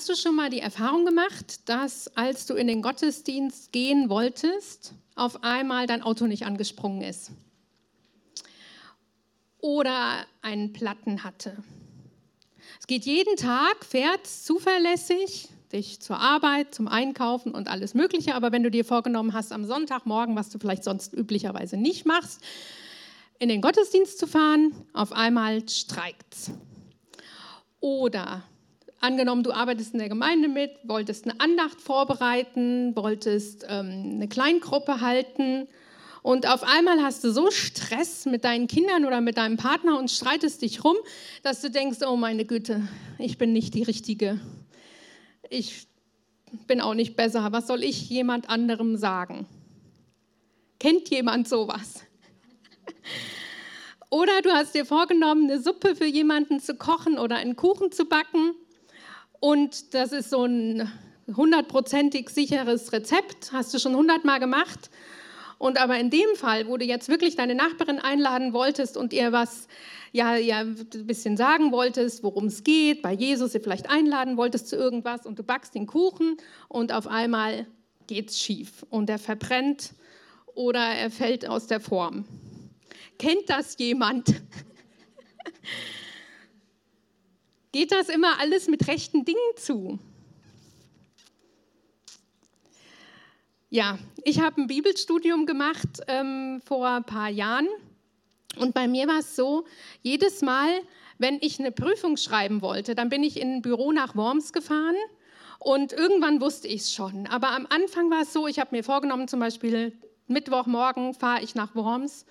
Hast du schon mal die Erfahrung gemacht, dass als du in den Gottesdienst gehen wolltest, auf einmal dein Auto nicht angesprungen ist? Oder einen Platten hatte? Es geht jeden Tag, fährt zuverlässig dich zur Arbeit, zum Einkaufen und alles Mögliche. Aber wenn du dir vorgenommen hast, am Sonntagmorgen, was du vielleicht sonst üblicherweise nicht machst, in den Gottesdienst zu fahren, auf einmal streikt's. Oder angenommen, du arbeitest in der Gemeinde mit, wolltest eine Andacht vorbereiten, wolltest ähm, eine Kleingruppe halten und auf einmal hast du so Stress mit deinen Kindern oder mit deinem Partner und streitest dich rum, dass du denkst, oh meine Güte, ich bin nicht die Richtige. Ich bin auch nicht besser. Was soll ich jemand anderem sagen? Kennt jemand sowas? Oder du hast dir vorgenommen, eine Suppe für jemanden zu kochen oder einen Kuchen zu backen. Und das ist so ein hundertprozentig sicheres Rezept, hast du schon hundertmal gemacht. Und aber in dem Fall, wo du jetzt wirklich deine Nachbarin einladen wolltest und ihr was, ja, ja, ein bisschen sagen wolltest, worum es geht, bei Jesus ihr vielleicht einladen wolltest zu irgendwas und du backst den Kuchen und auf einmal geht's schief und er verbrennt oder er fällt aus der Form. Kennt das jemand? Geht das immer alles mit rechten Dingen zu? Ja, ich habe ein Bibelstudium gemacht ähm, vor ein paar Jahren und bei mir war es so, jedes Mal, wenn ich eine Prüfung schreiben wollte, dann bin ich in ein Büro nach Worms gefahren und irgendwann wusste ich es schon. Aber am Anfang war es so, ich habe mir vorgenommen, zum Beispiel Mittwochmorgen fahre ich nach Worms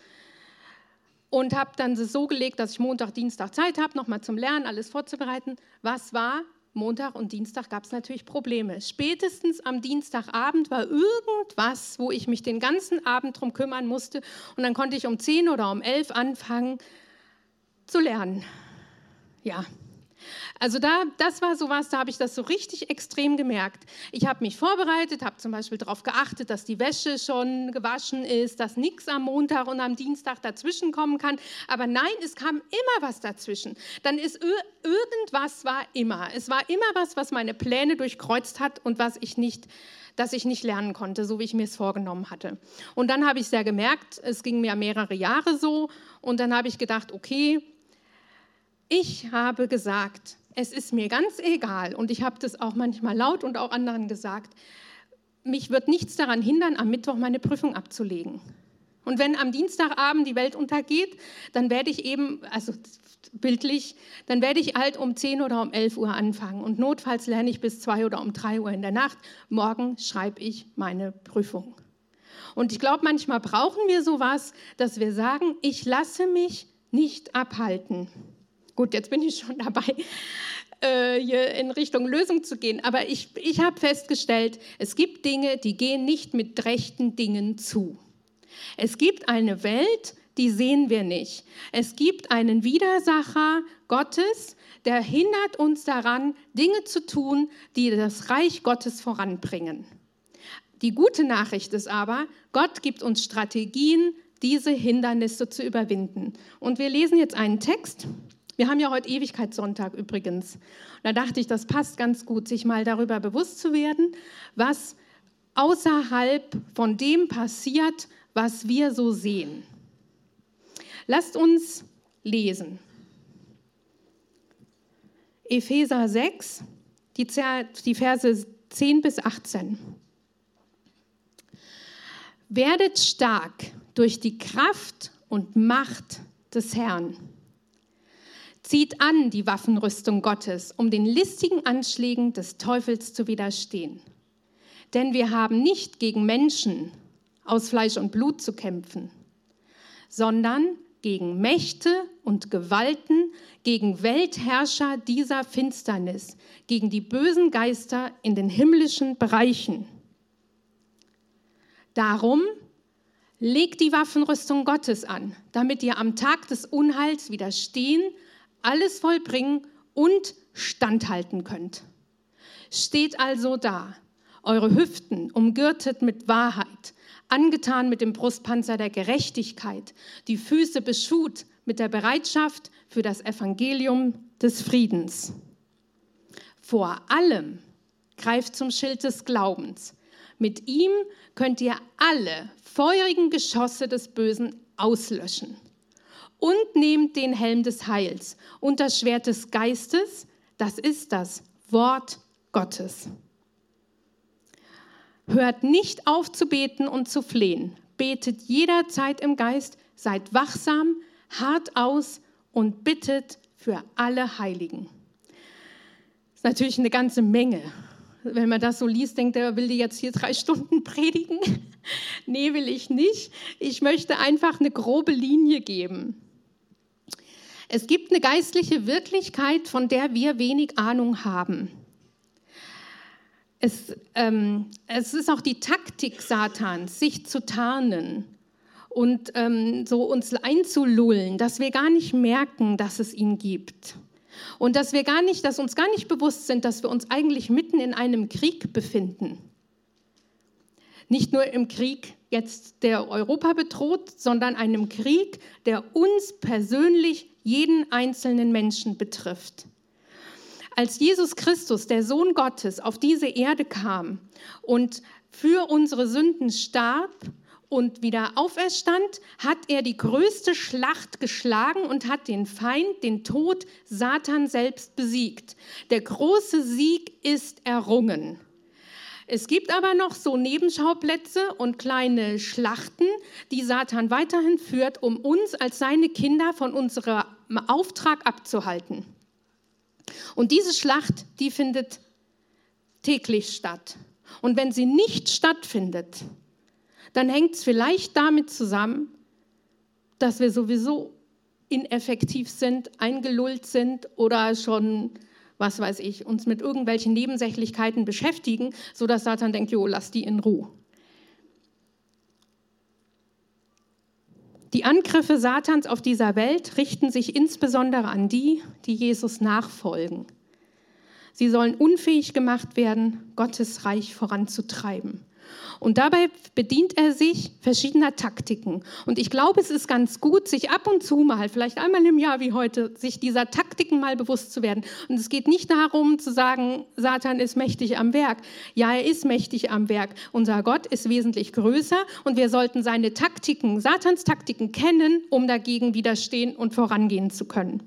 und habe dann so gelegt, dass ich Montag, Dienstag Zeit habe, nochmal zum Lernen, alles vorzubereiten. Was war? Montag und Dienstag gab es natürlich Probleme. Spätestens am Dienstagabend war irgendwas, wo ich mich den ganzen Abend drum kümmern musste und dann konnte ich um 10 oder um 11 anfangen zu lernen. Ja, also da, das war sowas, da habe ich das so richtig extrem gemerkt. Ich habe mich vorbereitet, habe zum Beispiel darauf geachtet, dass die Wäsche schon gewaschen ist, dass nichts am Montag und am Dienstag dazwischen kommen kann. Aber nein, es kam immer was dazwischen. Dann ist irgendwas war immer. Es war immer was, was meine Pläne durchkreuzt hat und was ich nicht dass ich nicht lernen konnte, so wie ich mir es vorgenommen hatte. Und dann habe ich sehr gemerkt, es ging mir mehrere Jahre so und dann habe ich gedacht, okay, ich habe gesagt, es ist mir ganz egal und ich habe das auch manchmal laut und auch anderen gesagt, mich wird nichts daran hindern, am Mittwoch meine Prüfung abzulegen. Und wenn am Dienstagabend die Welt untergeht, dann werde ich eben, also bildlich, dann werde ich halt um 10 oder um 11 Uhr anfangen. Und notfalls lerne ich bis 2 oder um 3 Uhr in der Nacht. Morgen schreibe ich meine Prüfung. Und ich glaube, manchmal brauchen wir sowas, dass wir sagen, ich lasse mich nicht abhalten. Gut, jetzt bin ich schon dabei, äh, hier in Richtung Lösung zu gehen. Aber ich, ich habe festgestellt, es gibt Dinge, die gehen nicht mit rechten Dingen zu. Es gibt eine Welt, die sehen wir nicht. Es gibt einen Widersacher Gottes, der hindert uns daran, Dinge zu tun, die das Reich Gottes voranbringen. Die gute Nachricht ist aber, Gott gibt uns Strategien, diese Hindernisse zu überwinden. Und wir lesen jetzt einen Text wir haben ja heute Ewigkeitssonntag übrigens. da dachte ich, das passt ganz gut, sich mal darüber bewusst zu werden, was außerhalb von dem passiert, was wir so sehen. Lasst uns lesen. Epheser 6, die, die Verse 10 bis 18. Werdet stark durch die Kraft und Macht des Herrn. Zieht an die Waffenrüstung Gottes, um den listigen Anschlägen des Teufels zu widerstehen. Denn wir haben nicht gegen Menschen aus Fleisch und Blut zu kämpfen, sondern gegen Mächte und Gewalten, gegen Weltherrscher dieser Finsternis, gegen die bösen Geister in den himmlischen Bereichen. Darum legt die Waffenrüstung Gottes an, damit ihr am Tag des Unheils widerstehen alles vollbringen und standhalten könnt. Steht also da, eure Hüften umgürtet mit Wahrheit, angetan mit dem Brustpanzer der Gerechtigkeit, die Füße beschut mit der Bereitschaft für das Evangelium des Friedens. vor allem greift zum Schild des Glaubens. Mit ihm könnt ihr alle feurigen Geschosse des Bösen auslöschen. Und nehmt den Helm des Heils und das Schwert des Geistes, das ist das Wort Gottes. Hört nicht auf zu beten und zu flehen. Betet jederzeit im Geist, seid wachsam, hart aus und bittet für alle Heiligen. Das ist natürlich eine ganze Menge. Wenn man das so liest, denkt er, will die jetzt hier drei Stunden predigen? nee, will ich nicht. Ich möchte einfach eine grobe Linie geben. Es gibt eine geistliche Wirklichkeit, von der wir wenig Ahnung haben. Es, ähm, es ist auch die Taktik Satans, sich zu tarnen und ähm, so uns einzulullen, dass wir gar nicht merken, dass es ihn gibt. Und dass wir gar nicht, dass uns gar nicht bewusst sind, dass wir uns eigentlich mitten in einem Krieg befinden. Nicht nur im Krieg jetzt, der Europa bedroht, sondern einem Krieg, der uns persönlich, jeden einzelnen Menschen betrifft. Als Jesus Christus, der Sohn Gottes, auf diese Erde kam und für unsere Sünden starb und wieder auferstand, hat er die größte Schlacht geschlagen und hat den Feind, den Tod, Satan selbst besiegt. Der große Sieg ist errungen. Es gibt aber noch so Nebenschauplätze und kleine Schlachten, die Satan weiterhin führt, um uns als seine Kinder von unserem Auftrag abzuhalten. Und diese Schlacht, die findet täglich statt. Und wenn sie nicht stattfindet, dann hängt es vielleicht damit zusammen, dass wir sowieso ineffektiv sind, eingelullt sind oder schon, was weiß ich, uns mit irgendwelchen Nebensächlichkeiten beschäftigen, sodass Satan denkt, jo, lass die in Ruhe. Die Angriffe Satans auf dieser Welt richten sich insbesondere an die, die Jesus nachfolgen. Sie sollen unfähig gemacht werden, Gottes Reich voranzutreiben. Und dabei bedient er sich verschiedener Taktiken. Und ich glaube, es ist ganz gut, sich ab und zu mal, vielleicht einmal im Jahr wie heute, sich dieser Taktiken mal bewusst zu werden. Und es geht nicht darum zu sagen, Satan ist mächtig am Werk. Ja, er ist mächtig am Werk. Unser Gott ist wesentlich größer und wir sollten seine Taktiken, Satans Taktiken kennen, um dagegen widerstehen und vorangehen zu können.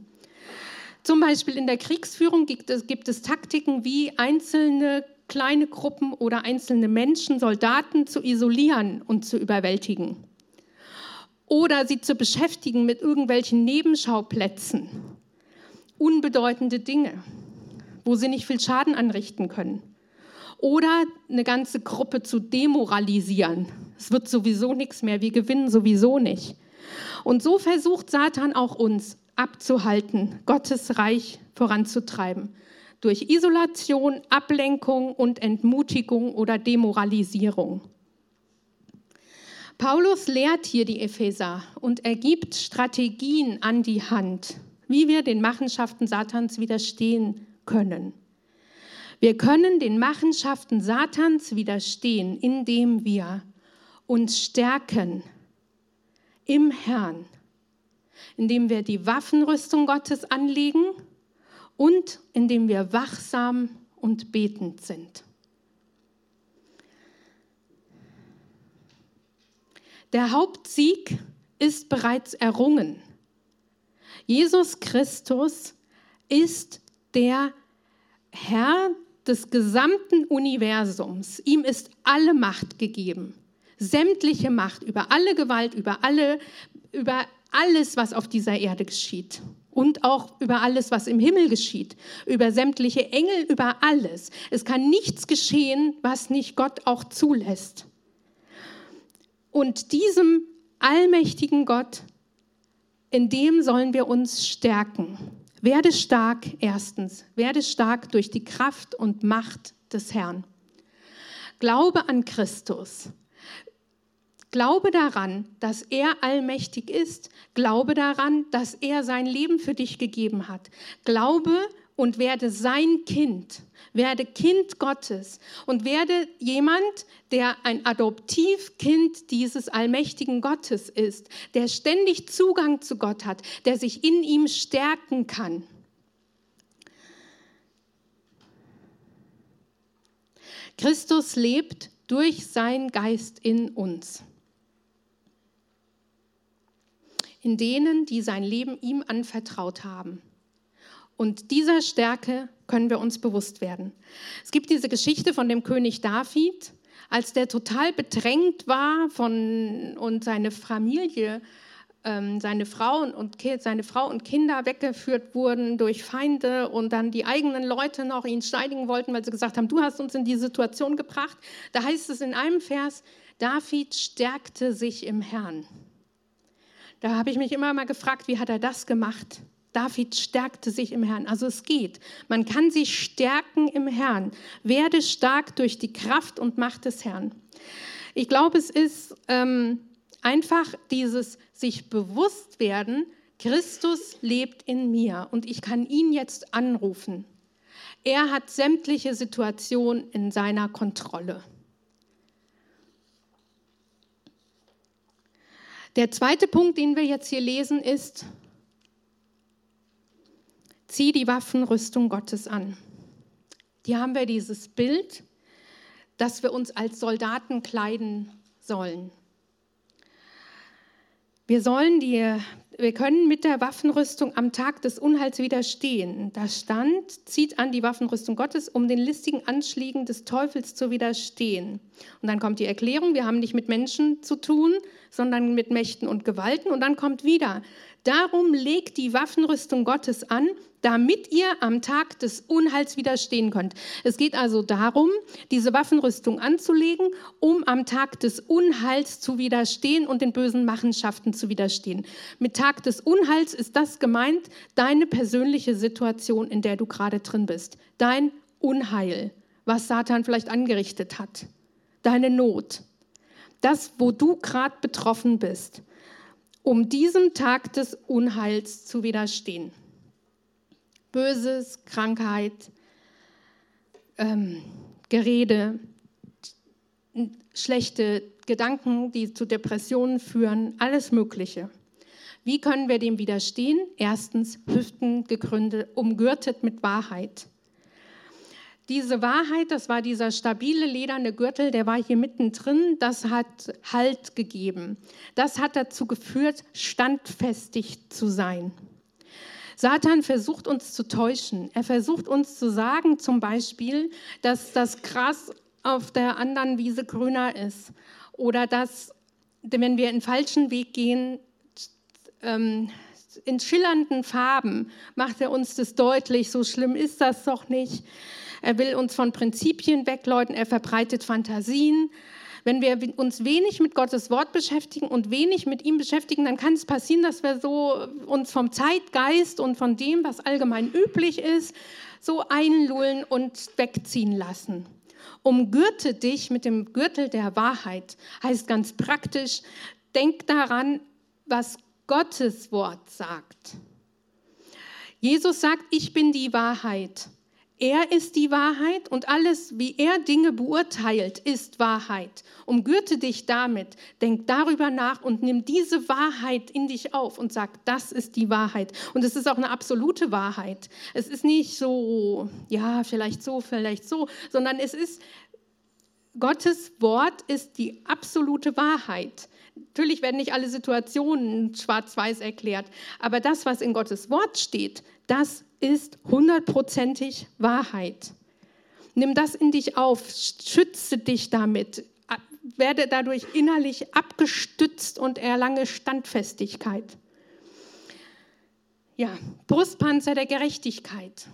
Zum Beispiel in der Kriegsführung gibt es, gibt es Taktiken, wie einzelne kleine Gruppen oder einzelne Menschen, Soldaten zu isolieren und zu überwältigen. Oder sie zu beschäftigen mit irgendwelchen Nebenschauplätzen, unbedeutende Dinge, wo sie nicht viel Schaden anrichten können. Oder eine ganze Gruppe zu demoralisieren. Es wird sowieso nichts mehr, wir gewinnen sowieso nicht. Und so versucht Satan auch uns abzuhalten, Gottes Reich voranzutreiben durch Isolation, Ablenkung und Entmutigung oder Demoralisierung. Paulus lehrt hier die Epheser und er gibt Strategien an die Hand, wie wir den Machenschaften Satans widerstehen können. Wir können den Machenschaften Satans widerstehen, indem wir uns stärken im Herrn, indem wir die Waffenrüstung Gottes anlegen und indem wir wachsam und betend sind. Der Hauptsieg ist bereits errungen. Jesus Christus ist der Herr des gesamten Universums. Ihm ist alle Macht gegeben. Sämtliche Macht über alle Gewalt, über, alle, über alles, was auf dieser Erde geschieht und auch über alles, was im Himmel geschieht, über sämtliche Engel, über alles. Es kann nichts geschehen, was nicht Gott auch zulässt. Und diesem allmächtigen Gott, in dem sollen wir uns stärken. Werde stark, erstens, werde stark durch die Kraft und Macht des Herrn. Glaube an Christus. Glaube daran, dass er allmächtig ist. Glaube daran, dass er sein Leben für dich gegeben hat. Glaube und werde sein Kind. Werde Kind Gottes und werde jemand, der ein Adoptivkind dieses allmächtigen Gottes ist, der ständig Zugang zu Gott hat, der sich in ihm stärken kann. Christus lebt durch seinen Geist in uns. In denen, die sein Leben ihm anvertraut haben. Und dieser Stärke können wir uns bewusst werden. Es gibt diese Geschichte von dem König David, als der total bedrängt war von, und seine Familie, ähm, seine, Frau und, seine Frau und Kinder weggeführt wurden durch Feinde und dann die eigenen Leute noch ihn steinigen wollten, weil sie gesagt haben, du hast uns in die Situation gebracht. Da heißt es in einem Vers, David stärkte sich im Herrn. Da habe ich mich immer mal gefragt, wie hat er das gemacht? David stärkte sich im Herrn. Also es geht. Man kann sich stärken im Herrn. Werde stark durch die Kraft und Macht des Herrn. Ich glaube, es ist ähm, einfach dieses sich bewusst werden, Christus lebt in mir und ich kann ihn jetzt anrufen. Er hat sämtliche Situationen in seiner Kontrolle. Der zweite Punkt, den wir jetzt hier lesen, ist, zieh die Waffenrüstung Gottes an. Hier haben wir dieses Bild, dass wir uns als Soldaten kleiden sollen. Wir sollen die, wir können mit der Waffenrüstung am Tag des Unheils widerstehen. Da stand, zieht an die Waffenrüstung Gottes, um den listigen Anschlägen des Teufels zu widerstehen. Und dann kommt die Erklärung, wir haben nicht mit Menschen zu tun, sondern mit Mächten und Gewalten. Und dann kommt wieder, darum legt die Waffenrüstung Gottes an, damit ihr am Tag des Unheils widerstehen könnt. Es geht also darum, diese Waffenrüstung anzulegen, um am Tag des Unheils zu widerstehen und den bösen Machenschaften zu widerstehen. Mit Tag des Unheils ist das gemeint, deine persönliche Situation, in der du gerade drin bist. Dein Unheil, was Satan vielleicht angerichtet hat. Deine Not. Das, wo du gerade betroffen bist, um diesem Tag des Unheils zu widerstehen. Böses, Krankheit, ähm, Gerede, schlechte Gedanken, die zu Depressionen führen, alles Mögliche. Wie können wir dem widerstehen? Erstens, Hüften gegründet, umgürtet mit Wahrheit. Diese Wahrheit, das war dieser stabile lederne Gürtel, der war hier mittendrin, das hat Halt gegeben. Das hat dazu geführt, standfestig zu sein. Satan versucht uns zu täuschen. Er versucht uns zu sagen, zum Beispiel, dass das Gras auf der anderen Wiese grüner ist oder dass, wenn wir einen falschen Weg gehen, ähm, in schillernden Farben macht er uns das deutlich. So schlimm ist das doch nicht. Er will uns von Prinzipien wegläuten. Er verbreitet Fantasien. Wenn wir uns wenig mit Gottes Wort beschäftigen und wenig mit ihm beschäftigen, dann kann es passieren, dass wir so uns vom Zeitgeist und von dem, was allgemein üblich ist, so einlullen und wegziehen lassen. Umgürte dich mit dem Gürtel der Wahrheit, heißt ganz praktisch, denk daran, was Gottes Wort sagt. Jesus sagt, ich bin die Wahrheit. Er ist die Wahrheit und alles, wie er Dinge beurteilt, ist Wahrheit. Umgürte dich damit, denk darüber nach und nimm diese Wahrheit in dich auf und sag, das ist die Wahrheit. Und es ist auch eine absolute Wahrheit. Es ist nicht so, ja, vielleicht so, vielleicht so, sondern es ist, Gottes Wort ist die absolute Wahrheit. Natürlich werden nicht alle Situationen schwarz-weiß erklärt, aber das, was in Gottes Wort steht, das ist hundertprozentig Wahrheit. Nimm das in dich auf, schütze dich damit, werde dadurch innerlich abgestützt und erlange Standfestigkeit. Ja, Brustpanzer der Gerechtigkeit.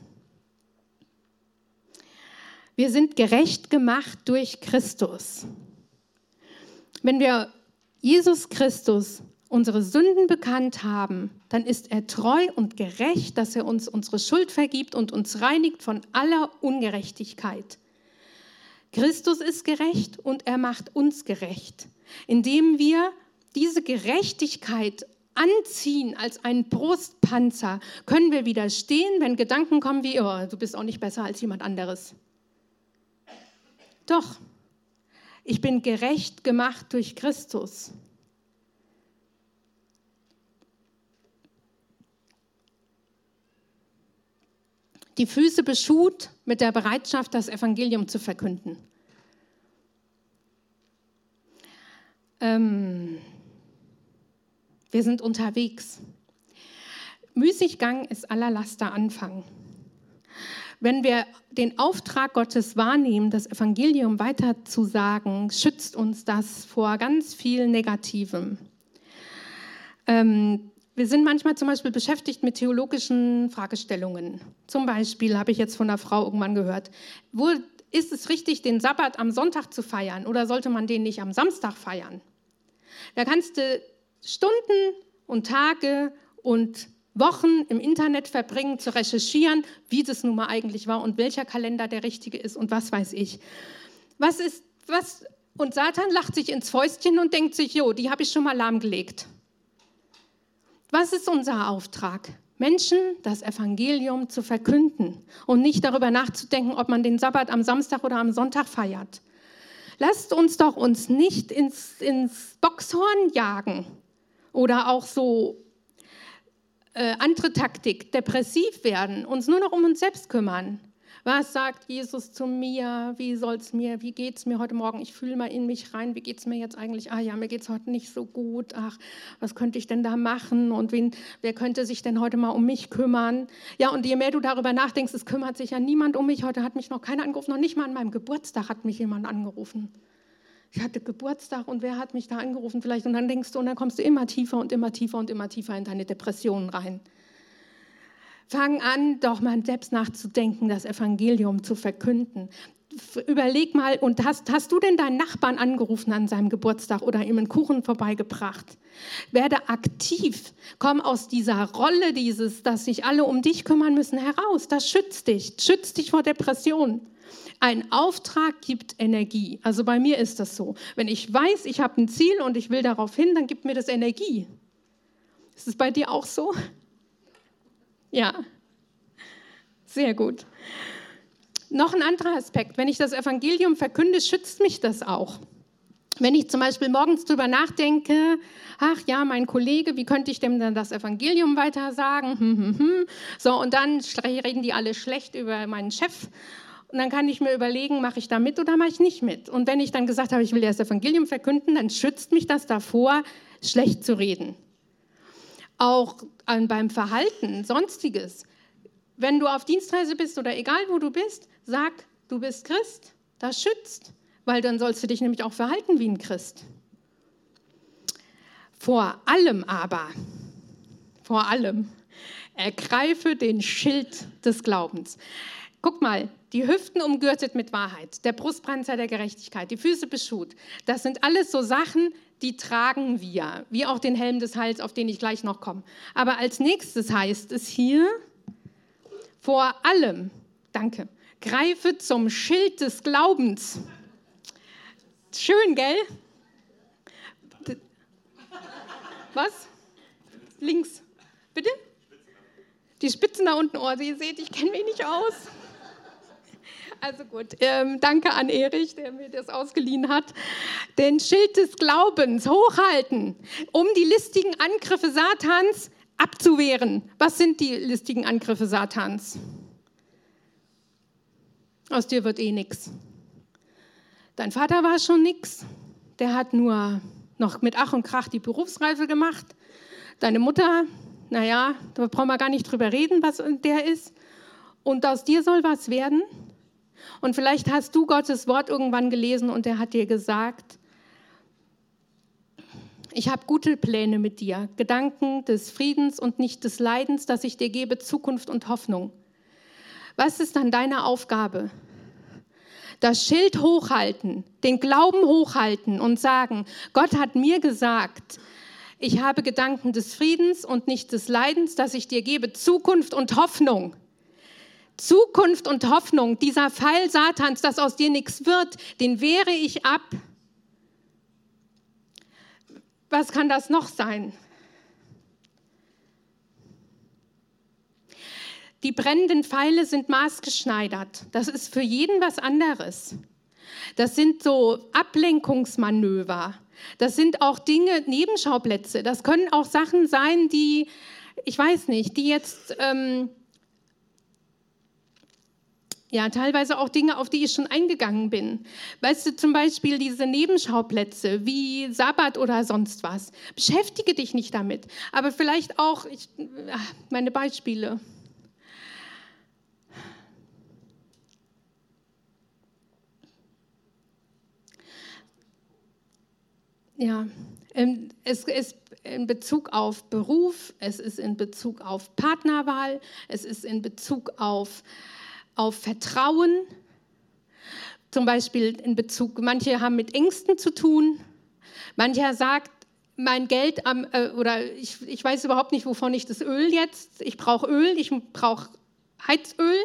Wir sind gerecht gemacht durch Christus. Wenn wir Jesus Christus unsere Sünden bekannt haben, dann ist er treu und gerecht, dass er uns unsere Schuld vergibt und uns reinigt von aller Ungerechtigkeit. Christus ist gerecht und er macht uns gerecht, indem wir diese Gerechtigkeit anziehen als einen Brustpanzer, können wir widerstehen, wenn Gedanken kommen wie, oh, du bist auch nicht besser als jemand anderes. Doch, ich bin gerecht gemacht durch Christus. die Füße beschut mit der Bereitschaft, das Evangelium zu verkünden. Ähm, wir sind unterwegs. Müßiggang ist aller Laster Anfang. Wenn wir den Auftrag Gottes wahrnehmen, das Evangelium weiterzusagen, schützt uns das vor ganz viel Negativem. Ähm, wir sind manchmal zum Beispiel beschäftigt mit theologischen Fragestellungen. Zum Beispiel habe ich jetzt von einer Frau irgendwann gehört, wo ist es richtig, den Sabbat am Sonntag zu feiern oder sollte man den nicht am Samstag feiern? Da kannst du Stunden und Tage und Wochen im Internet verbringen, zu recherchieren, wie das nun mal eigentlich war und welcher Kalender der richtige ist und was weiß ich. Was ist, was, und Satan lacht sich ins Fäustchen und denkt sich, jo, die habe ich schon mal lahmgelegt. Was ist unser Auftrag? Menschen das Evangelium zu verkünden und nicht darüber nachzudenken, ob man den Sabbat am Samstag oder am Sonntag feiert. Lasst uns doch uns nicht ins, ins Boxhorn jagen oder auch so äh, andere Taktik, depressiv werden, uns nur noch um uns selbst kümmern. Was sagt Jesus zu mir? Wie soll es mir? Wie geht es mir heute Morgen? Ich fühle mal in mich rein. Wie geht es mir jetzt eigentlich? Ah ja, mir geht es heute nicht so gut. Ach, was könnte ich denn da machen? Und wen, wer könnte sich denn heute mal um mich kümmern? Ja, und je mehr du darüber nachdenkst, es kümmert sich ja niemand um mich. Heute hat mich noch keiner angerufen. Noch nicht mal an meinem Geburtstag hat mich jemand angerufen ich hatte Geburtstag und wer hat mich da angerufen vielleicht? Und dann denkst du, und dann kommst du immer tiefer und immer tiefer und immer tiefer in deine Depressionen rein. Fang an, doch mal selbst nachzudenken, das Evangelium zu verkünden. Überleg mal, und hast, hast du denn deinen Nachbarn angerufen an seinem Geburtstag oder ihm einen Kuchen vorbeigebracht? Werde aktiv, komm aus dieser Rolle, dieses, dass sich alle um dich kümmern müssen, heraus. Das schützt dich, schützt dich vor Depressionen. Ein Auftrag gibt Energie. Also bei mir ist das so. Wenn ich weiß, ich habe ein Ziel und ich will darauf hin, dann gibt mir das Energie. Ist es bei dir auch so? Ja. Sehr gut. Noch ein anderer Aspekt. Wenn ich das Evangelium verkünde, schützt mich das auch. Wenn ich zum Beispiel morgens drüber nachdenke, ach ja, mein Kollege, wie könnte ich dem dann das Evangelium weiter sagen? Hm, hm, hm. So, und dann reden die alle schlecht über meinen Chef und dann kann ich mir überlegen, mache ich da mit oder mache ich nicht mit. Und wenn ich dann gesagt habe, ich will das Evangelium verkünden, dann schützt mich das davor, schlecht zu reden. Auch beim Verhalten, sonstiges. Wenn du auf Dienstreise bist oder egal wo du bist, sag, du bist Christ. Das schützt, weil dann sollst du dich nämlich auch verhalten wie ein Christ. Vor allem aber, vor allem, ergreife den Schild des Glaubens. Guck mal, die Hüften umgürtet mit Wahrheit, der Brustpanzer der Gerechtigkeit, die Füße beschut. Das sind alles so Sachen, die tragen wir, wie auch den Helm des Heils, auf den ich gleich noch komme. Aber als nächstes heißt es hier, vor allem, danke, greife zum Schild des Glaubens. Schön, gell? Was? Links. Bitte? Die Spitzen da unten, oh, ihr seht, ich kenne mich nicht aus. Also gut, ähm, danke an Erich, der mir das ausgeliehen hat. Den Schild des Glaubens hochhalten, um die listigen Angriffe Satans abzuwehren. Was sind die listigen Angriffe Satans? Aus dir wird eh nichts. Dein Vater war schon nichts. Der hat nur noch mit Ach und Krach die Berufsreife gemacht. Deine Mutter, naja, da brauchen wir gar nicht drüber reden, was der ist. Und aus dir soll was werden. Und vielleicht hast du Gottes Wort irgendwann gelesen und er hat dir gesagt, ich habe gute Pläne mit dir, Gedanken des Friedens und nicht des Leidens, dass ich dir gebe Zukunft und Hoffnung. Was ist dann deine Aufgabe? Das Schild hochhalten, den Glauben hochhalten und sagen, Gott hat mir gesagt, ich habe Gedanken des Friedens und nicht des Leidens, dass ich dir gebe Zukunft und Hoffnung. Zukunft und Hoffnung, dieser Pfeil Satans, dass aus dir nichts wird, den wehre ich ab. Was kann das noch sein? Die brennenden Pfeile sind maßgeschneidert. Das ist für jeden was anderes. Das sind so Ablenkungsmanöver. Das sind auch Dinge, Nebenschauplätze. Das können auch Sachen sein, die, ich weiß nicht, die jetzt ähm, Ja, teilweise auch Dinge, auf die ich schon eingegangen bin. Weißt du, zum Beispiel diese Nebenschauplätze wie Sabbat oder sonst was. Beschäftige dich nicht damit. Aber vielleicht auch ich, meine Beispiele. Ja, ähm, es ist in Bezug auf Beruf, es ist in Bezug auf Partnerwahl, es ist in Bezug auf auf Vertrauen, zum Beispiel in Bezug, manche haben mit Ängsten zu tun, mancher sagt, mein Geld am, äh, oder ich, ich weiß überhaupt nicht, wovon ich das Öl jetzt, ich brauche Öl, ich brauche Heizöl,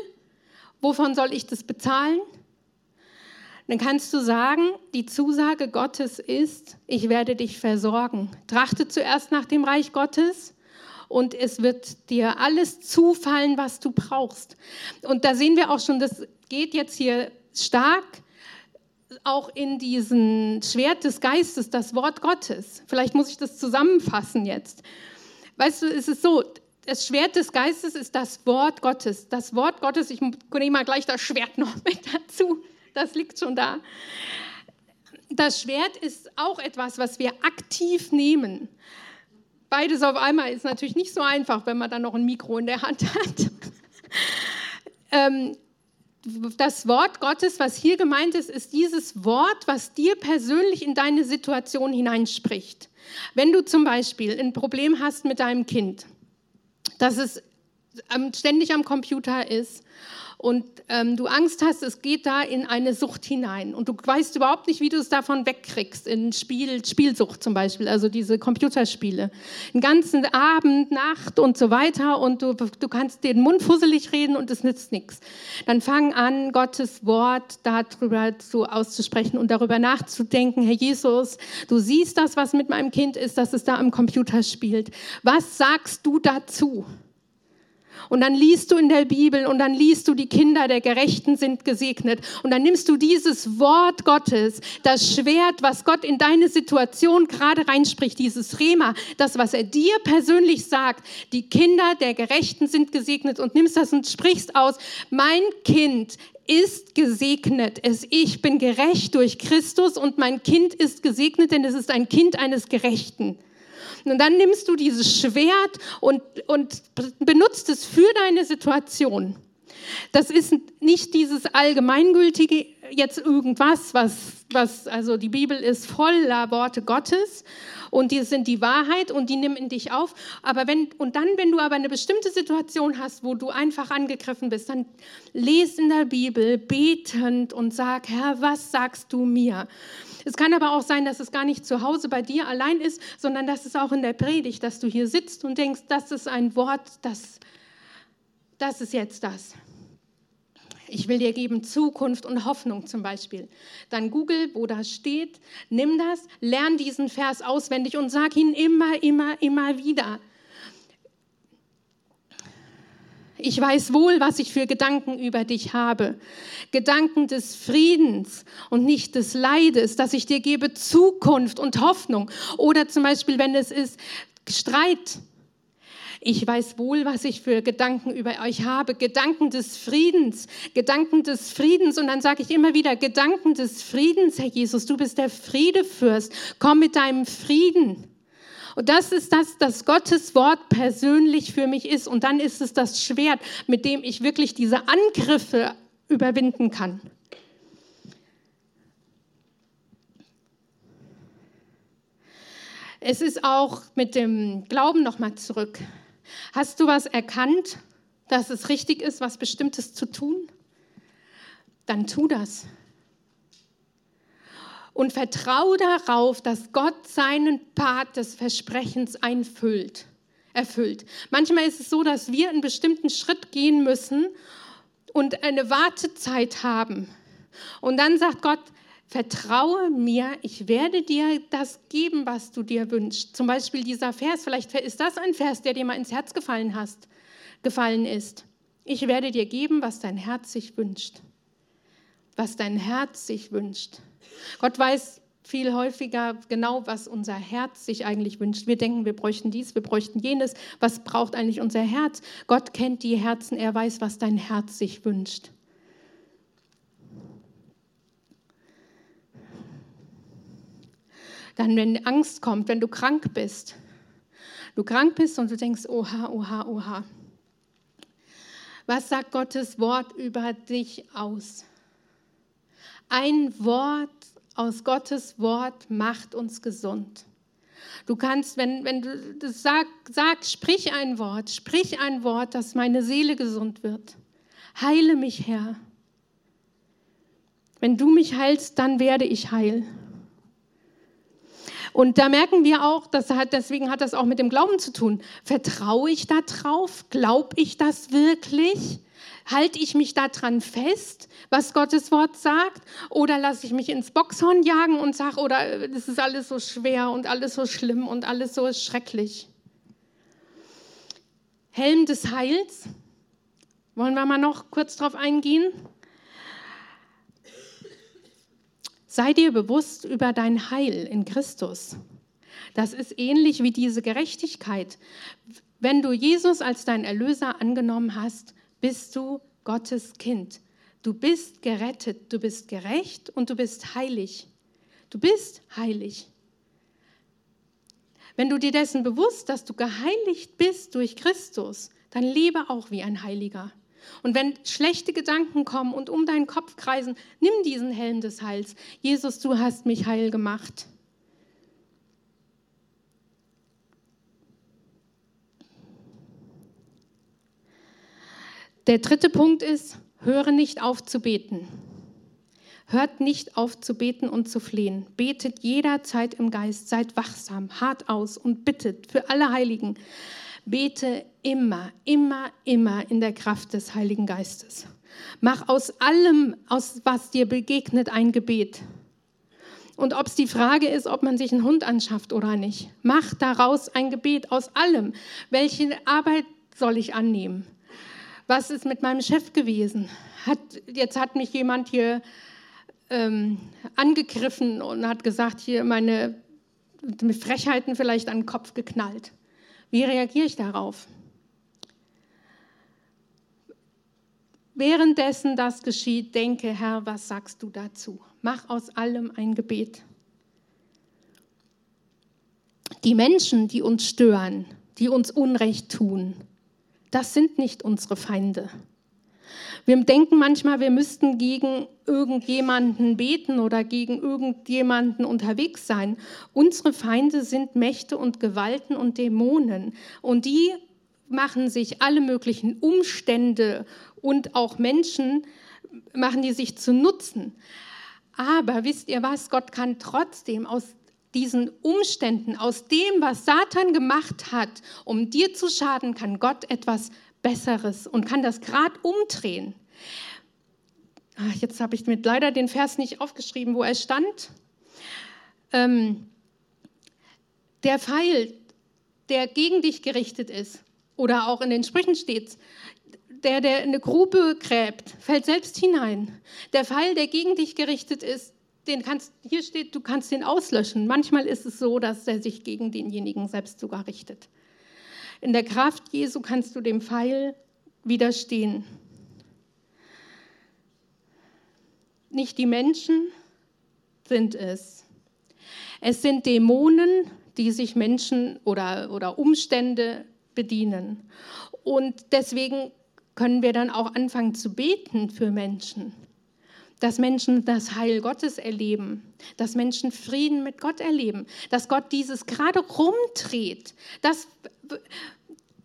wovon soll ich das bezahlen? Dann kannst du sagen, die Zusage Gottes ist, ich werde dich versorgen. Trachte zuerst nach dem Reich Gottes und es wird dir alles zufallen, was du brauchst. Und da sehen wir auch schon, das geht jetzt hier stark auch in diesen Schwert des Geistes, das Wort Gottes. Vielleicht muss ich das zusammenfassen jetzt. Weißt du, es ist so, das Schwert des Geistes ist das Wort Gottes. Das Wort Gottes, ich nehme mal gleich das Schwert noch mit dazu, das liegt schon da. Das Schwert ist auch etwas, was wir aktiv nehmen. Beides auf einmal ist natürlich nicht so einfach, wenn man dann noch ein Mikro in der Hand hat. ähm, das Wort Gottes, was hier gemeint ist, ist dieses Wort, was dir persönlich in deine Situation hineinspricht. Wenn du zum Beispiel ein Problem hast mit deinem Kind, dass es ständig am Computer ist und ähm, du Angst hast, es geht da in eine Sucht hinein und du weißt überhaupt nicht, wie du es davon wegkriegst, in Spiel, Spielsucht zum Beispiel, also diese Computerspiele. Den ganzen Abend, Nacht und so weiter und du, du kannst den Mund fusselig reden und es nützt nichts. Dann fang an, Gottes Wort darüber zu, auszusprechen und darüber nachzudenken, Herr Jesus, du siehst das, was mit meinem Kind ist, dass es da am Computer spielt. Was sagst du dazu? Und dann liest du in der Bibel und dann liest du, die Kinder der Gerechten sind gesegnet. Und dann nimmst du dieses Wort Gottes, das Schwert, was Gott in deine Situation gerade reinspricht, dieses Rema, das, was er dir persönlich sagt, die Kinder der Gerechten sind gesegnet und nimmst das und sprichst aus, mein Kind ist gesegnet. Es, ich bin gerecht durch Christus und mein Kind ist gesegnet, denn es ist ein Kind eines Gerechten. Und dann nimmst du dieses Schwert und, und benutzt es für deine Situation. Das ist nicht dieses allgemeingültige jetzt irgendwas, was, was, also die Bibel ist voller Worte Gottes und die sind die Wahrheit und die nehmen dich auf. Aber wenn, und dann, wenn du aber eine bestimmte Situation hast, wo du einfach angegriffen bist, dann lese in der Bibel betend und sag, Herr, was sagst du mir? Es kann aber auch sein, dass es gar nicht zu Hause bei dir allein ist, sondern dass es auch in der Predigt, dass du hier sitzt und denkst, das ist ein Wort, das, das ist jetzt das. Ich will dir geben Zukunft und Hoffnung zum Beispiel. Dann google, wo das steht, nimm das, lern diesen Vers auswendig und sag ihn immer, immer, immer wieder. Ich weiß wohl, was ich für Gedanken über dich habe. Gedanken des Friedens und nicht des Leides, dass ich dir gebe Zukunft und Hoffnung. Oder zum Beispiel, wenn es ist Streit. Ich weiß wohl, was ich für Gedanken über euch habe. Gedanken des Friedens, Gedanken des Friedens. Und dann sage ich immer wieder, Gedanken des Friedens, Herr Jesus, du bist der Friedefürst. Komm mit deinem Frieden. Und das ist das, dass Gottes Wort persönlich für mich ist. Und dann ist es das Schwert, mit dem ich wirklich diese Angriffe überwinden kann. Es ist auch mit dem Glauben nochmal zurück. Hast du was erkannt, dass es richtig ist, was Bestimmtes zu tun? Dann tu das und vertraue darauf, dass Gott seinen Part des Versprechens einfüllt, erfüllt. Manchmal ist es so, dass wir einen bestimmten Schritt gehen müssen und eine Wartezeit haben. Und dann sagt Gott, vertraue mir, ich werde dir das geben, was du dir wünschst. Zum Beispiel dieser Vers, vielleicht ist das ein Vers, der dir mal ins Herz gefallen, hast, gefallen ist. Ich werde dir geben, was dein Herz sich wünscht. Was dein Herz sich wünscht. Gott weiß viel häufiger genau, was unser Herz sich eigentlich wünscht. Wir denken, wir bräuchten dies, wir bräuchten jenes. Was braucht eigentlich unser Herz? Gott kennt die Herzen, er weiß, was dein Herz sich wünscht. Dann, wenn Angst kommt, wenn du krank bist, du krank bist und du denkst, oha, oha, oha. Was sagt Gottes Wort über dich aus? Ein Wort aus Gottes Wort macht uns gesund. Du kannst, wenn, wenn du das sagst, sag, sprich ein Wort, sprich ein Wort, dass meine Seele gesund wird. Heile mich, Herr. Wenn du mich heilst, dann werde ich heil. Und da merken wir auch, das hat, deswegen hat das auch mit dem Glauben zu tun. Vertraue ich da drauf? Glaube ich das wirklich? Halte ich mich daran fest, was Gottes Wort sagt? Oder lasse ich mich ins Boxhorn jagen und sage, oder das ist alles so schwer und alles so schlimm und alles so schrecklich? Helm des Heils. Wollen wir mal noch kurz drauf eingehen? Sei dir bewusst über dein Heil in Christus. Das ist ähnlich wie diese Gerechtigkeit. Wenn du Jesus als dein Erlöser angenommen hast, bist du Gottes Kind. Du bist gerettet, du bist gerecht und du bist heilig. Du bist heilig. Wenn du dir dessen bewusst, dass du geheiligt bist durch Christus, dann lebe auch wie ein Heiliger. Und wenn schlechte Gedanken kommen und um deinen Kopf kreisen, nimm diesen Helm des Heils. Jesus, du hast mich heil gemacht. Der dritte Punkt ist, höre nicht auf zu beten. Hört nicht auf zu beten und zu flehen. Betet jederzeit im Geist, seid wachsam, hart aus und bittet für alle Heiligen. Bete immer, immer, immer in der Kraft des Heiligen Geistes. Mach aus allem, aus was dir begegnet, ein Gebet. Und ob es die Frage ist, ob man sich einen Hund anschafft oder nicht, mach daraus ein Gebet aus allem. Welche Arbeit soll ich annehmen? Was ist mit meinem Chef gewesen? Hat, jetzt hat mich jemand hier ähm, angegriffen und hat gesagt, hier meine Frechheiten vielleicht an den Kopf geknallt. Wie reagiere ich darauf? Währenddessen das geschieht, denke, Herr, was sagst du dazu? Mach aus allem ein Gebet. Die Menschen, die uns stören, die uns Unrecht tun, das sind nicht unsere Feinde. Wir denken manchmal, wir müssten gegen irgendjemanden beten oder gegen irgendjemanden unterwegs sein. Unsere Feinde sind Mächte und Gewalten und Dämonen. Und die machen sich alle möglichen Umstände und auch Menschen, machen die sich zu Nutzen. Aber wisst ihr was? Gott kann trotzdem aus diesen Umständen, aus dem, was Satan gemacht hat, um dir zu schaden, kann Gott etwas Besseres und kann das gerade umdrehen. Ach, jetzt habe ich mir leider den Vers nicht aufgeschrieben, wo er stand. Ähm, der Pfeil, der gegen dich gerichtet ist, oder auch in den Sprüchen steht, der, der eine Grube gräbt, fällt selbst hinein. Der Pfeil, der gegen dich gerichtet ist, den kannst, hier steht, du kannst den auslöschen. Manchmal ist es so, dass er sich gegen denjenigen selbst sogar richtet. In der Kraft Jesu kannst du dem Pfeil widerstehen. Nicht die Menschen sind es. Es sind Dämonen, die sich Menschen oder, oder Umstände bedienen. Und deswegen können wir dann auch anfangen zu beten für Menschen dass Menschen das Heil Gottes erleben, dass Menschen Frieden mit Gott erleben, dass Gott dieses gerade rumdreht. Das,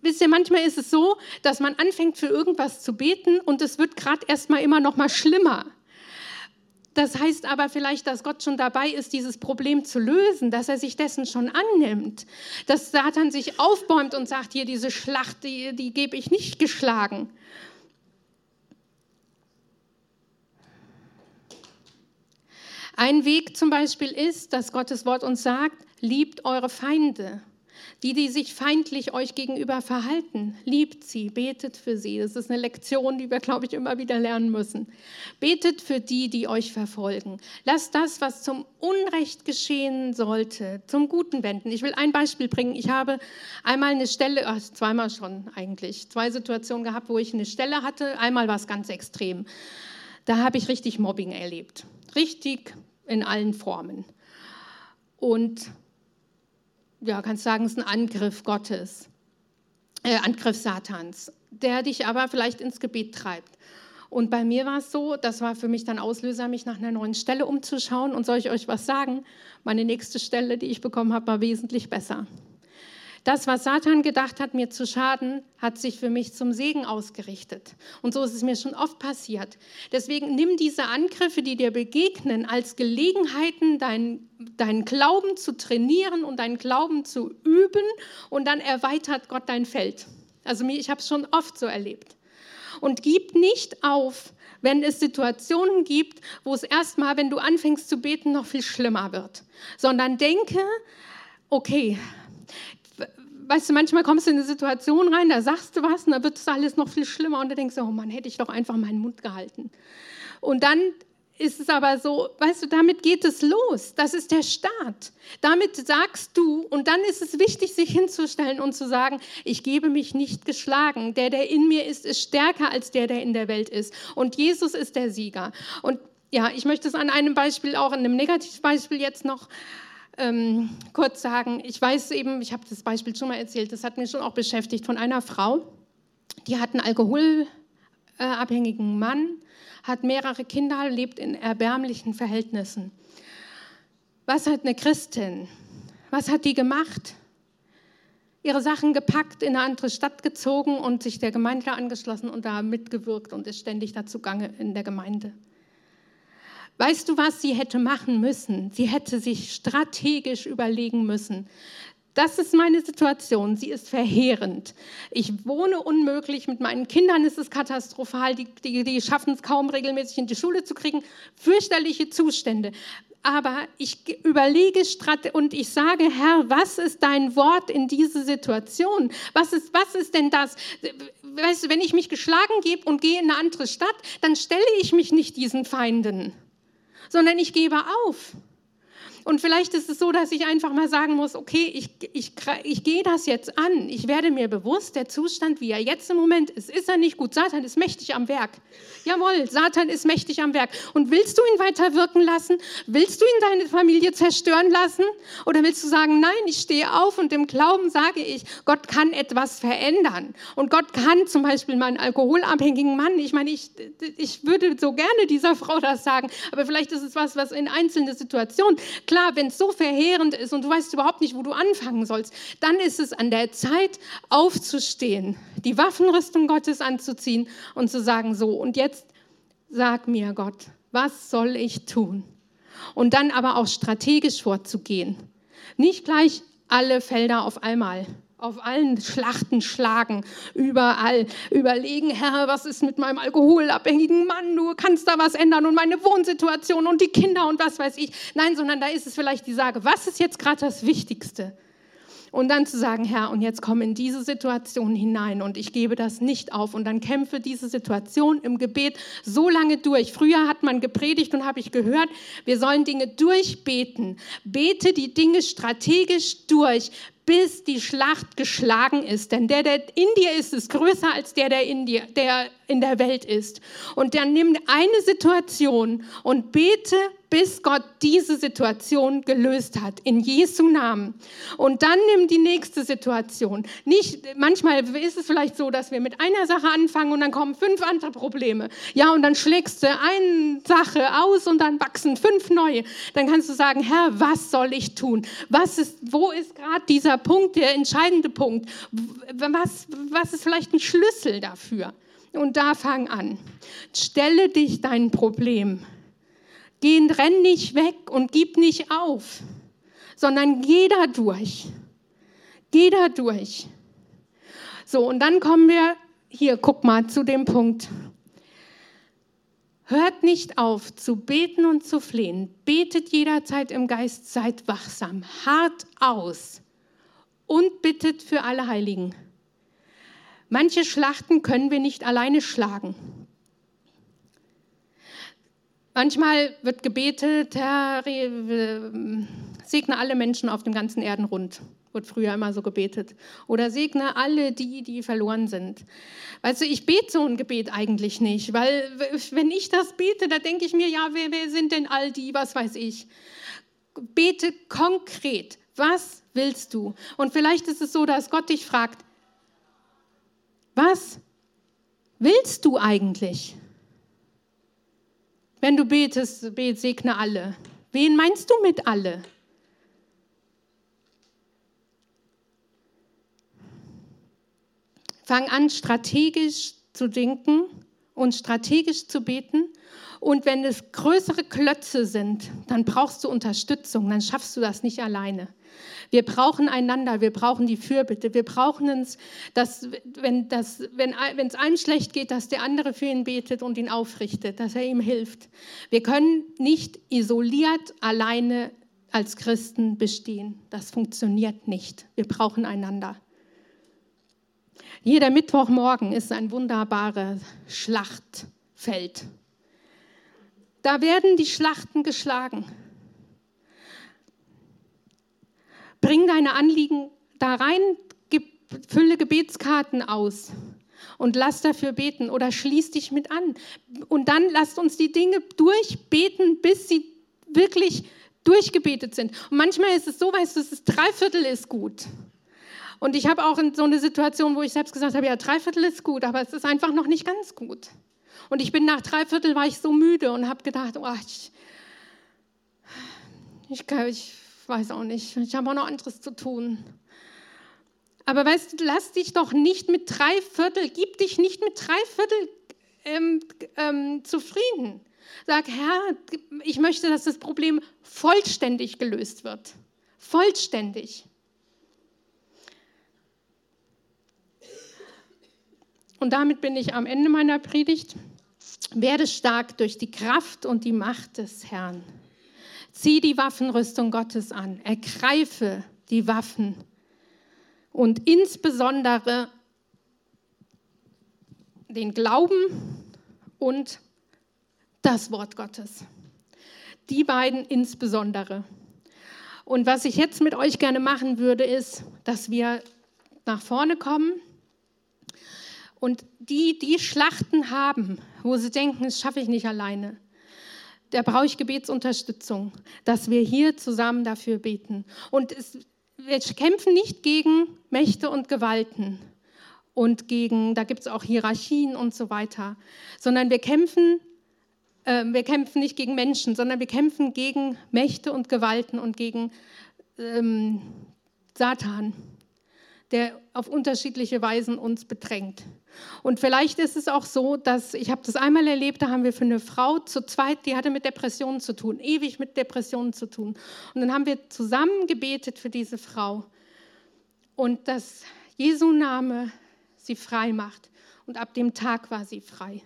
wisst ihr, manchmal ist es so, dass man anfängt für irgendwas zu beten und es wird gerade erstmal immer noch mal schlimmer. Das heißt aber vielleicht, dass Gott schon dabei ist, dieses Problem zu lösen, dass er sich dessen schon annimmt, dass Satan sich aufbäumt und sagt, hier diese Schlacht, die, die gebe ich nicht geschlagen. Ein Weg zum Beispiel ist, dass Gottes Wort uns sagt, liebt eure Feinde. Die, die sich feindlich euch gegenüber verhalten, liebt sie, betet für sie. Das ist eine Lektion, die wir, glaube ich, immer wieder lernen müssen. Betet für die, die euch verfolgen. Lasst das, was zum Unrecht geschehen sollte, zum Guten wenden. Ich will ein Beispiel bringen. Ich habe einmal eine Stelle, ach, zweimal schon eigentlich, zwei Situationen gehabt, wo ich eine Stelle hatte. Einmal war es ganz extrem. Da habe ich richtig Mobbing erlebt. Richtig in allen Formen. und ja, kannst sagen, es ist ein Angriff Gottes, äh, Angriff Satans, der dich aber vielleicht ins Gebet treibt. Und bei mir war es so, das war für mich dann Auslöser, mich nach einer neuen Stelle umzuschauen. Und soll ich euch was sagen? Meine nächste Stelle, die ich bekommen habe, war wesentlich besser. Das, was Satan gedacht hat, mir zu schaden, hat sich für mich zum Segen ausgerichtet. Und so ist es mir schon oft passiert. Deswegen nimm diese Angriffe, die dir begegnen, als Gelegenheiten, deinen, deinen Glauben zu trainieren und deinen Glauben zu üben. Und dann erweitert Gott dein Feld. Also ich habe es schon oft so erlebt. Und gib nicht auf, wenn es Situationen gibt, wo es erstmal, wenn du anfängst zu beten, noch viel schlimmer wird, sondern denke, okay, weißt du, manchmal kommst du in eine Situation rein, da sagst du was und dann wird es alles noch viel schlimmer und du denkst, oh Mann, hätte ich doch einfach meinen Mund gehalten. Und dann ist es aber so, weißt du, damit geht es los. Das ist der Start. Damit sagst du, und dann ist es wichtig, sich hinzustellen und zu sagen, ich gebe mich nicht geschlagen. Der, der in mir ist, ist stärker als der, der in der Welt ist. Und Jesus ist der Sieger. Und ja, ich möchte es an einem Beispiel, auch an einem Negativbeispiel jetzt noch ähm, kurz sagen. Ich weiß eben, ich habe das Beispiel schon mal erzählt, das hat mich schon auch beschäftigt, von einer Frau, die hat einen alkoholabhängigen Mann hat mehrere Kinder, lebt in erbärmlichen Verhältnissen. Was hat eine Christin? Was hat die gemacht? Ihre Sachen gepackt, in eine andere Stadt gezogen und sich der Gemeinde angeschlossen und da mitgewirkt und ist ständig dazu gange in der Gemeinde. Weißt du, was sie hätte machen müssen? Sie hätte sich strategisch überlegen müssen. Das ist meine Situation. Sie ist verheerend. Ich wohne unmöglich. Mit meinen Kindern ist es katastrophal. Die, die, die schaffen es kaum regelmäßig in die Schule zu kriegen. Fürchterliche Zustände. Aber ich überlege und ich sage, Herr, was ist dein Wort in diese Situation? Was ist, was ist denn das? Weißt du, wenn ich mich geschlagen gebe und gehe in eine andere Stadt, dann stelle ich mich nicht diesen Feinden, sondern ich gebe auf. Und vielleicht ist es so, dass ich einfach mal sagen muss, okay, ich, ich, ich gehe das jetzt an. Ich werde mir bewusst, der Zustand, wie er jetzt im Moment ist, ist er nicht gut. Satan ist mächtig am Werk. Jawohl, Satan ist mächtig am Werk. Und willst du ihn weiter wirken lassen? Willst du ihn deine Familie zerstören lassen? Oder willst du sagen, nein, ich stehe auf und im Glauben sage ich, Gott kann etwas verändern. Und Gott kann zum Beispiel meinen alkoholabhängigen Mann, ich meine, ich, ich würde so gerne dieser Frau das sagen, aber vielleicht ist es was, was in einzelnen Situationen, klar, klar, wenn es so verheerend ist und du weißt überhaupt nicht, wo du anfangen sollst, dann ist es an der Zeit, aufzustehen, die Waffenrüstung Gottes anzuziehen und zu sagen, so, und jetzt sag mir Gott, was soll ich tun? Und dann aber auch strategisch vorzugehen. Nicht gleich alle Felder auf einmal auf allen Schlachten schlagen, überall überlegen, Herr, was ist mit meinem alkoholabhängigen Mann? Du kannst da was ändern und meine Wohnsituation und die Kinder und was weiß ich. Nein, sondern da ist es vielleicht die Sage, was ist jetzt gerade das Wichtigste? Und dann zu sagen, Herr, und jetzt komm in diese Situation hinein und ich gebe das nicht auf und dann kämpfe diese Situation im Gebet so lange durch. Früher hat man gepredigt und habe ich gehört, wir sollen Dinge durchbeten. Bete die Dinge strategisch durch bis die Schlacht geschlagen ist. Denn der, der in dir ist, ist größer als der, der in, dir, der in der Welt ist. Und dann nimm eine Situation und bete bis Gott diese Situation gelöst hat, in Jesu Namen. Und dann nimm die nächste Situation. Nicht, manchmal ist es vielleicht so, dass wir mit einer Sache anfangen und dann kommen fünf andere Probleme. Ja, und dann schlägst du eine Sache aus und dann wachsen fünf neue. Dann kannst du sagen, Herr, was soll ich tun? Was ist, wo ist gerade dieser Punkt, der entscheidende Punkt? Was, was ist vielleicht ein Schlüssel dafür? Und da fang an. Stelle dich dein Problem Geh, renn nicht weg und gib nicht auf, sondern geh da durch. Geh da durch. So, und dann kommen wir hier, guck mal, zu dem Punkt. Hört nicht auf zu beten und zu flehen. Betet jederzeit im Geist, seid wachsam, hart aus und bittet für alle Heiligen. Manche Schlachten können wir nicht alleine schlagen. Manchmal wird gebetet, Herr, segne alle Menschen auf dem ganzen Erdenrund. Wird früher immer so gebetet. Oder segne alle die, die verloren sind. Weißt du, ich bete so ein Gebet eigentlich nicht, weil wenn ich das bete, da denke ich mir, ja, wer, wer sind denn all die, was weiß ich. bete konkret. Was willst du? Und vielleicht ist es so, dass Gott dich fragt, was willst du eigentlich? Wenn du betest, bet, segne alle. Wen meinst du mit alle? Fang an, strategisch zu denken und strategisch zu beten. Und wenn es größere Klötze sind, dann brauchst du Unterstützung, dann schaffst du das nicht alleine. Wir brauchen einander, wir brauchen die Fürbitte, wir brauchen es, dass, wenn das, wenn es einem schlecht geht, dass der andere für ihn betet und ihn aufrichtet, dass er ihm hilft. Wir können nicht isoliert alleine als Christen bestehen. Das funktioniert nicht. Wir brauchen einander. Jeder Mittwochmorgen ist ein wunderbares Schlachtfeld. Da werden die Schlachten geschlagen. Bring deine Anliegen da rein, fülle Gebetskarten aus und lass dafür beten oder schließ dich mit an. Und dann lasst uns die Dinge durchbeten, bis sie wirklich durchgebetet sind. Und manchmal ist es so, weißt du, es ist Dreiviertel ist gut. Und ich habe auch in so eine Situation, wo ich selbst gesagt habe, ja, Dreiviertel ist gut, aber es ist einfach noch nicht ganz gut. Und ich bin nach Dreiviertel war ich so müde und habe gedacht, oh, ich, ich, ich weiß auch nicht, ich habe auch noch anderes zu tun. Aber weißt du, lass dich doch nicht mit drei Viertel, gib dich nicht mit drei Viertel ähm, ähm, zufrieden. Sag, Herr, ich möchte, dass das Problem vollständig gelöst wird. Vollständig. Und damit bin ich am Ende meiner Predigt. Werde stark durch die Kraft und die Macht des Herrn. Zieh die Waffenrüstung Gottes an, ergreife die Waffen und insbesondere den Glauben und das Wort Gottes. Die beiden insbesondere. Und was ich jetzt mit euch gerne machen würde, ist, dass wir nach vorne kommen und die, die Schlachten haben, wo sie denken, das schaffe ich nicht alleine, da brauche ich Gebetsunterstützung, dass wir hier zusammen dafür beten. Und es, wir kämpfen nicht gegen Mächte und Gewalten und gegen, da gibt es auch Hierarchien und so weiter, sondern wir kämpfen, äh, wir kämpfen nicht gegen Menschen, sondern wir kämpfen gegen Mächte und Gewalten und gegen ähm, Satan der auf unterschiedliche Weisen uns bedrängt. Und vielleicht ist es auch so, dass ich habe das einmal erlebt, da haben wir für eine Frau zu zweit, die hatte mit Depressionen zu tun, ewig mit Depressionen zu tun. Und dann haben wir zusammen gebetet für diese Frau und dass Jesu Name sie frei macht. Und ab dem Tag war sie frei.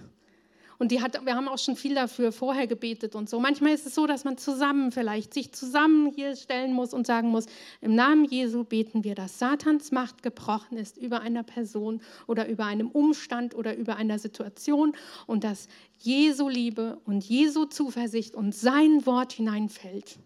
Und die hat, wir haben auch schon viel dafür vorher gebetet und so. Manchmal ist es so, dass man zusammen vielleicht sich zusammen hier stellen muss und sagen muss, im Namen Jesu beten wir, dass Satans Macht gebrochen ist über einer Person oder über einem Umstand oder über einer Situation und dass Jesu Liebe und Jesu Zuversicht und sein Wort hineinfällt.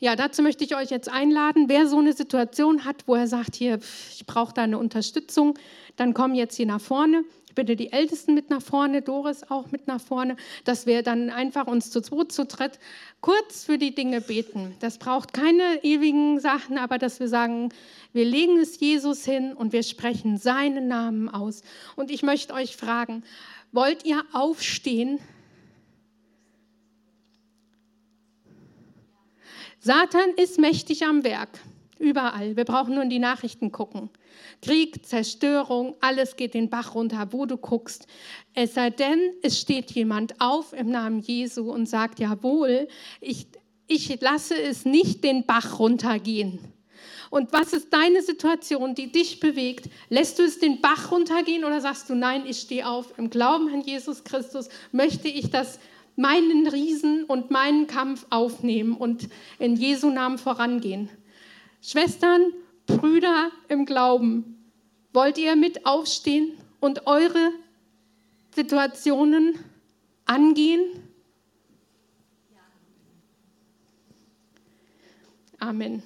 Ja, dazu möchte ich euch jetzt einladen. Wer so eine Situation hat, wo er sagt, hier, ich brauche da eine Unterstützung, dann komm jetzt hier nach vorne. Ich bitte die Ältesten mit nach vorne, Doris auch mit nach vorne, dass wir dann einfach uns zu zweit, zu dritt kurz für die Dinge beten. Das braucht keine ewigen Sachen, aber dass wir sagen, wir legen es Jesus hin und wir sprechen seinen Namen aus. Und ich möchte euch fragen, wollt ihr aufstehen? Satan ist mächtig am Werk. Überall. Wir brauchen nur in die Nachrichten gucken. Krieg, Zerstörung, alles geht den Bach runter, wo du guckst. Es sei denn, es steht jemand auf im Namen Jesu und sagt, jawohl, ich, ich lasse es nicht den Bach runtergehen. Und was ist deine Situation, die dich bewegt? Lässt du es den Bach runtergehen oder sagst du, nein, ich stehe auf, im Glauben an Jesus Christus möchte ich das meinen Riesen und meinen Kampf aufnehmen und in Jesu Namen vorangehen. Schwestern, Brüder im Glauben, wollt ihr mit aufstehen und eure Situationen angehen? Amen.